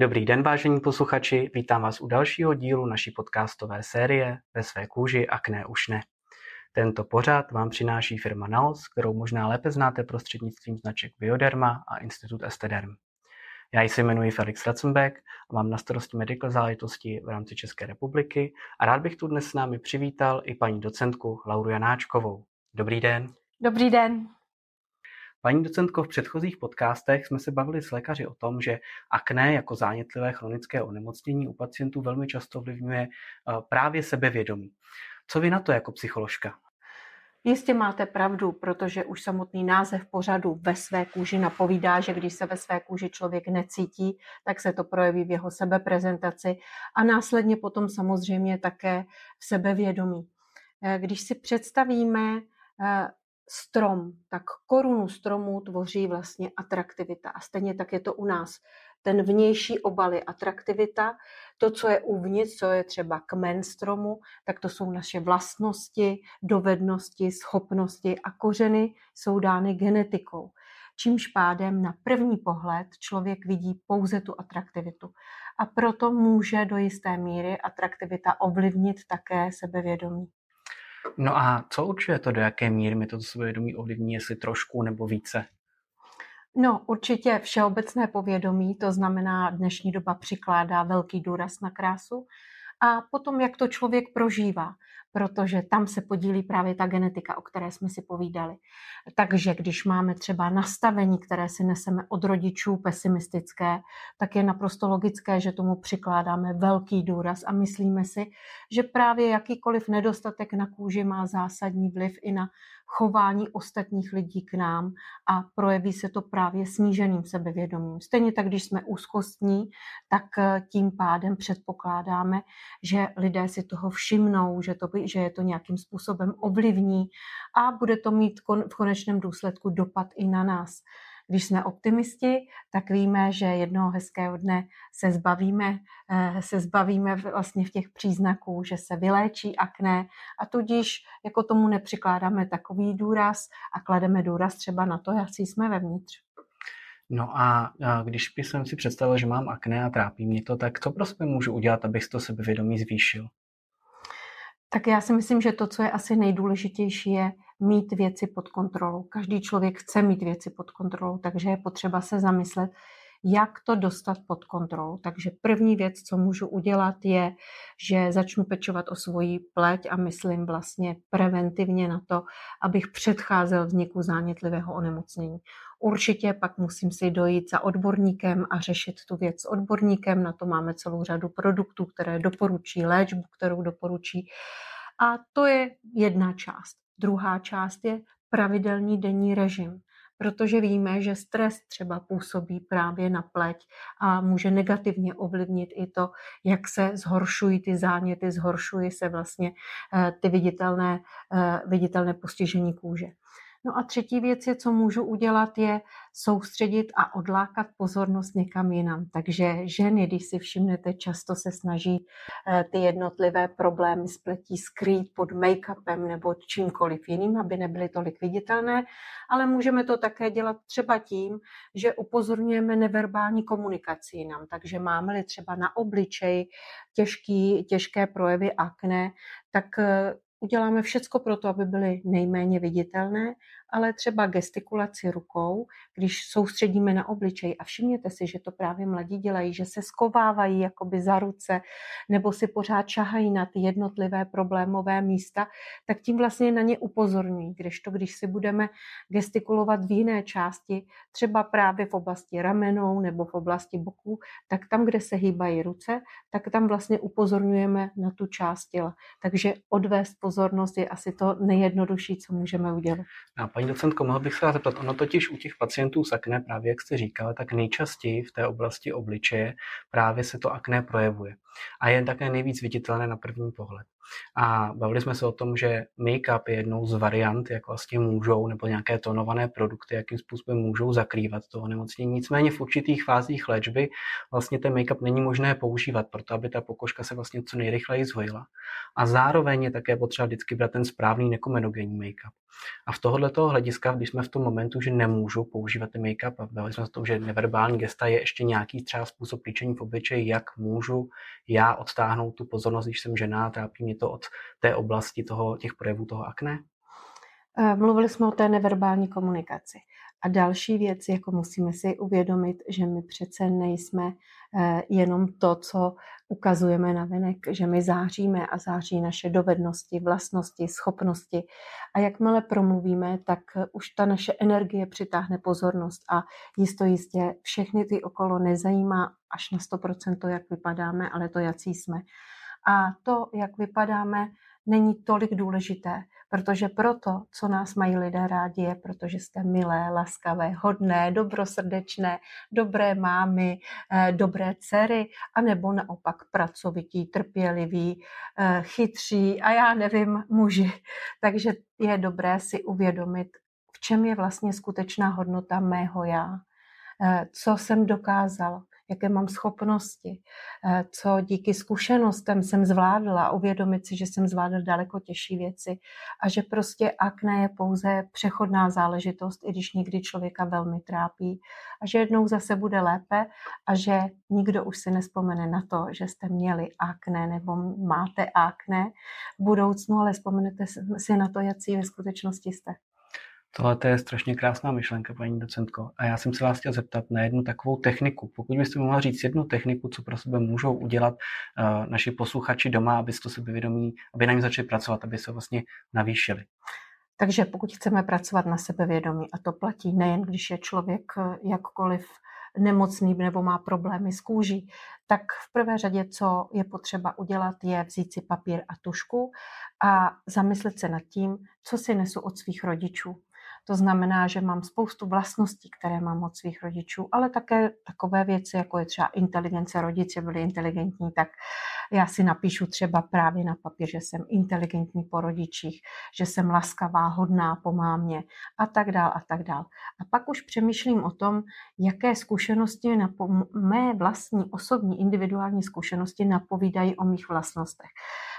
Dobrý den, vážení posluchači, vítám vás u dalšího dílu naší podcastové série Ve své kůži akné už ne. Tento pořad vám přináší firma Naos, kterou možná lépe znáte prostřednictvím značek Bioderma a Institut Estederm. Já se jmenuji Felix Ratzenbeck a mám na starosti medical záležitosti v rámci České republiky a rád bych tu dnes s námi přivítal i paní docentku Lauru Janáčkovou. Dobrý den. Dobrý den. Paní docentko, v předchozích podcastech jsme se bavili s lékaři o tom, že akné jako zánětlivé chronické onemocnění u pacientů velmi často ovlivňuje eh, právě sebevědomí. Co vy na to jako psycholožka? Jistě máte pravdu, protože už samotný název pořadu ve své kůži napovídá, že když se ve své kůži člověk necítí, tak se to projeví v jeho sebeprezentaci a následně potom samozřejmě také v sebevědomí. Eh, když si představíme eh, strom, tak korunu stromu tvoří vlastně atraktivita. A stejně tak je to u nás. Ten vnější obal je atraktivita, to, co je uvnitř, co je třeba kmen stromu, tak to jsou naše vlastnosti, dovednosti, schopnosti a kořeny jsou dány genetikou. Čímž pádem na první pohled člověk vidí pouze tu atraktivitu. A proto může do jisté míry atraktivita ovlivnit také sebevědomí. No a co určuje to, do jaké míry mi to sebevědomí ovlivní, jestli trošku nebo více? No, určitě všeobecné povědomí, to znamená, dnešní doba přikládá velký důraz na krásu a potom, jak to člověk prožívá protože tam se podílí právě ta genetika, o které jsme si povídali. Takže když máme třeba nastavení, které si neseme od rodičů pesimistické, tak je naprosto logické, že tomu přikládáme velký důraz a myslíme si, že právě jakýkoliv nedostatek na kůži má zásadní vliv i na chování ostatních lidí k nám a projeví se to právě sníženým sebevědomím. Stejně tak, když jsme úzkostní, tak eh, tím pádem předpokládáme, že lidé si toho všimnou, že, to, že je to nějakým způsobem ovlivní a bude to mít v konečném důsledku dopad i na nás. Když jsme optimisti, tak víme, že jednoho hezkého dne se zbavíme, eh, se zbavíme vlastně v těch příznaků, že se vyléčí akné a tudíž jako tomu nepřikládáme takový důraz a klademe důraz třeba na to, jak jsme vevnitř. No a, když bych si představil, že mám akné a trápí mě to, tak co prostě můžu udělat, abych to sebevědomí zvýšil? Tak já si myslím, že to, co je asi nejdůležitější, je mít věci pod kontrolou. Každý člověk chce mít věci pod kontrolou, takže je potřeba se zamyslet, jak to dostat pod kontrolu. Takže první věc, co můžu udělat, je, že začnu pečovat o svoji pleť a myslím vlastně preventivně na to, abych předcházel vzniku zánětlivého onemocnění. Určitě pak musím si dojít za odborníkem a řešit tu věc s odborníkem. Na to máme celou řadu produktů, které doporučí, léčbu, kterou doporučí. A to je jedna část. Druhá část je pravidelný denní režim protože víme, že stres třeba působí právě na pleť a může negativně ovlivnit i to, jak se zhoršují ty záněty, zhoršují se vlastně eh, ty viditelné, eh, viditelné postižení kůže. No a třetí věc je, co můžu udělat, je soustředit a odlákat pozornost někam jinam. Takže ženy, když si všimnete, často se snaží eh, ty jednotlivé problémy spletí skrýt pod make-upem nebo čímkoliv jiným, aby nebyly tolik viditelné, ale můžeme to také dělat třeba tím, že upozorňujeme neverbální komunikaci jinam. Takže máme-li třeba na obličeji těžký, těžké projevy akné, tak eh, uděláme všecko pro to, aby byly nejméně viditelné ale třeba gestikulaci rukou, když soustředíme na obličej a všimněte si, že to právě mladí dělají, že se skovávají jakoby za ruce nebo si pořád čahají na ty jednotlivé problémové místa, tak tím vlastně na ně upozorňují. Když to, když si budeme gestikulovat v jiné části, třeba právě v oblasti ramenou nebo v oblasti boku, tak tam, kde se hýbají ruce, tak tam vlastně upozorňujeme na tu část těla. Takže odvést pozornost je asi to nejjednodušší, co můžeme udělat. Paní docentko, mohl bych se vás zeptat, ono totiž u těch pacientů s akné, právě jak jste říkala, tak nejčastěji v té oblasti obličeje právě se to akné projevuje. A je také nejvíc viditelné na první pohled. A bavili jsme se o tom, že make-up je jednou z variant, jak vlastně můžou, nebo nějaké tonované produkty, jakým způsobem můžou zakrývat to onemocnění. Nicméně v určitých fázích léčby vlastně ten make-up není možné používat, proto aby ta pokožka se vlastně co nejrychleji zhojila. A zároveň je také potřeba vždycky brát ten správný nekomenogenní make-up. A v tohoto hlediska, když jsme v tom momentu, že nemůžu používat ten make-up, a bavili jsme se tom, že neverbální gesta je ještě nějaký třeba způsob líčení v obličeji, jak můžu já odtáhnout tu pozornost, když jsem žena, trápí mě to od té oblasti toho, těch projevů toho akné? Eh, mluvili jsme o té neverbální komunikaci. A další věc, jako musíme si uvědomit, že my přece nejsme eh, jenom to, co ukazujeme na venek, že my záříme a září naše dovednosti, vlastnosti, schopnosti. A jakmile promluvíme, tak už ta naše energie přitáhne pozornost a jisto jistě všechny ty okolo nezajímá až na 100% to, jak vypadáme, ale to, jaký jsme. A to, jak vypadáme, není tolik důležité, protože proto, co nás mají lidé rádi, je, protože jste milé, laskavé, hodné, dobrosrdečné, dobré mámy, eh, dobré dcery, anebo naopak pracovití, trpěliví, eh, chytří a já nevím, muži. Takže je dobré si uvědomit, v čem je vlastně skutečná hodnota mého já, eh, co jsem dokázal, jaké mám schopnosti, eh, co díky zkušenostem jsem zvládla, uvědomit si, že jsem zvládla daleko těžší věci a že prostě akné je pouze přechodná záležitost, i když někdy člověka velmi trápí a že jednou zase bude lépe a že nikdo už si nespomene na to, že jste měli akné nebo máte akné v budoucnu, ale vzpomenete si na to, jaký ve skutečnosti jste. Tohle je strašně krásná myšlenka, paní docentko. A já jsem se vás chtěl zeptat na jednu takovou techniku. Pokud byste mohla říct jednu techniku, co pro sebe můžou udělat uh, naši posluchači doma, aby to sebevědomí, aby na ní začali pracovat, aby se vlastně navýšili. Takže pokud chceme pracovat na sebevědomí, a to platí nejen, když je člověk eh, jakkoliv nemocný nebo má problémy s kůží, tak v prvé řadě, co je potřeba udělat, je vzít si papír a tušku a zamyslet se nad tím, co si nesu od svých rodičů. To znamená, že mám spoustu vlastností, které mám od svých rodičů, ale také takové věci, jako je třeba inteligence. Rodiče byli inteligentní, tak já si napíšu třeba právě na papír, že jsem inteligentní po rodičích, že jsem laskavá, hodná po mámě a tak dál a tak dál. A pak už přemýšlím o tom, jaké zkušenosti, na mé vlastní osobní individuální zkušenosti napovídají o mých vlastnostech.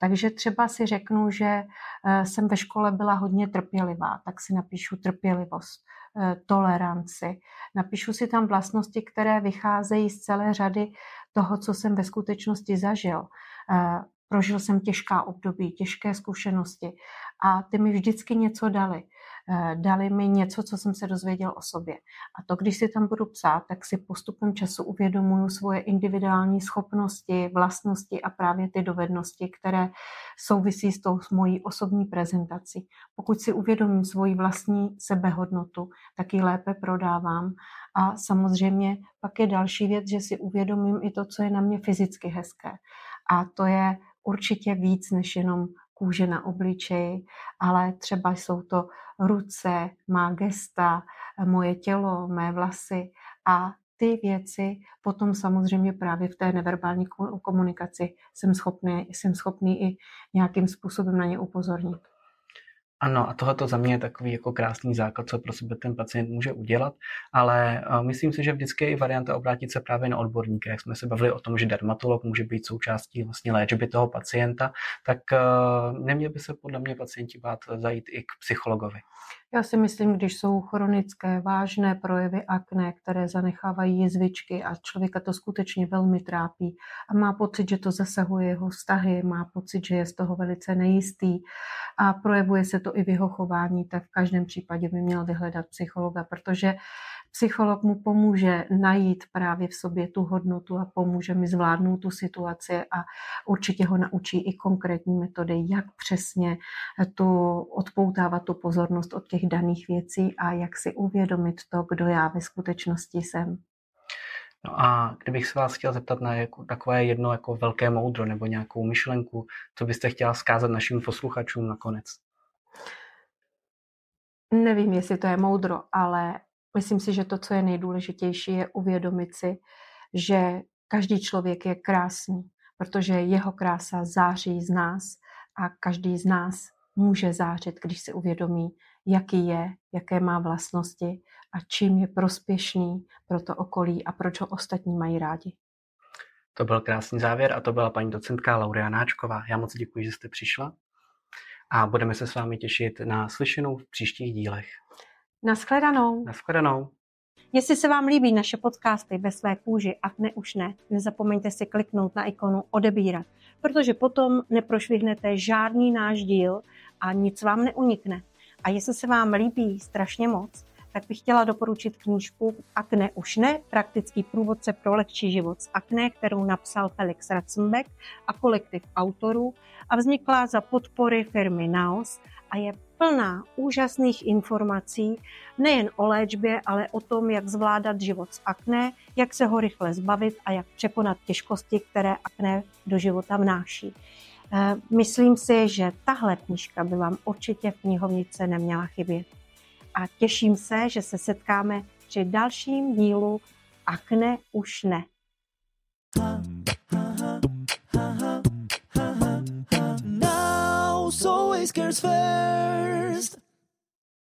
Takže třeba si řeknu, že jsem ve škole byla hodně trpělivá, tak si napíšu trpělivost, eh, toleranci. Napíšu si tam vlastnosti, které vycházejí z celé řady toho, co jsem ve skutečnosti zažil. Eh, prožil jsem těžká období, těžké zkušenosti a ty mi vždycky něco dali. Eh, dali mi něco, co jsem se dozvěděl o sobě. A to, když si tam budu psát, tak si postupem času uvědomuju svoje individuální schopnosti, vlastnosti a právě ty dovednosti, které souvisí s tou s mojí osobní prezentací. Pokud si uvědomím svoji vlastní sebehodnotu, tak ji lépe prodávám. A samozřejmě pak je další věc, že si uvědomím i to, co je na mě fyzicky hezké. A to je určitě víc než jenom kůže na obličeji, ale třeba jsou to ruce, má gesta, moje tělo, mé vlasy a ty věci potom samozřejmě právě v té neverbální komunikaci jsem schopný, jsem schopný i nějakým způsobem na ně upozornit. Ano, a tohle za mě je takový jako krásný základ, co pro sebe ten pacient může udělat, ale uh, myslím si, že vždycky je i varianta obrátit se právě na odborníka. Jak jsme se bavili o tom, že dermatolog může být součástí vlastně léčby toho pacienta, tak uh, neměl by se podle mě pacienti bát zajít i k psychologovi. Já si myslím, když jsou chronické, vážné projevy akné, které zanechávají jizvičky a člověka to skutečně velmi trápí a má pocit, že to zasahuje jeho vztahy, má pocit, že je z toho velice nejistý a projevuje se to i v jeho chování, tak v každém případě by měl vyhledat psychologa, protože psycholog mu pomůže najít právě v sobě tu hodnotu a pomůže mi zvládnout tu situaci a určitě ho naučí i konkrétní metody, jak přesně tu odpoutávat tu pozornost od těch daných věcí a jak si uvědomit to, kdo já ve skutečnosti jsem. No a kdybych se vás chtěl zeptat na jako, takové jedno jako velké moudro nebo nějakou myšlenku, co byste chtěla zkázat našim posluchačům nakonec? Nevím, jestli to je moudro, ale Myslím si, že to, co je nejdůležitější, je uvědomit si, že každý člověk je krásný, protože jeho krása září z nás a každý z nás může zářit, když si uvědomí, jaký je, jaké má vlastnosti a čím je prospěšný pro to okolí a proč ho ostatní mají rádi. To byl krásný závěr a to byla paní docentka Lauria Náčková. Já moc děkuji, že jste přišla a budeme se s vámi těšit na slyšenou v příštích dílech. Naschledanou. Naschledanou. Jestli se vám líbí naše podcasty ve své kůži a ne už ne, nezapomeňte si kliknout na ikonu odebírat, protože potom neprošvihnete žádný náš díl a nic vám neunikne. A jestli se vám líbí strašně moc, tak bych chtěla doporučit knížku Akne už ne, praktický průvodce pro lehčí život s akné, kterou napsal Felix Ratzenbeck a kolektiv autorů a vznikla za podpory firmy Naos a je plná úžasných informací nejen o léčbě, ale o tom, jak zvládat život s akné, jak se ho rychle zbavit a jak překonat těžkosti, které akné do života vnáší. Eh, myslím si, že tahle knížka by vám určitě v knihovnice neměla chybět. A těším se, že se setkáme při dalším dílu Akne už ne. Now, always cares first.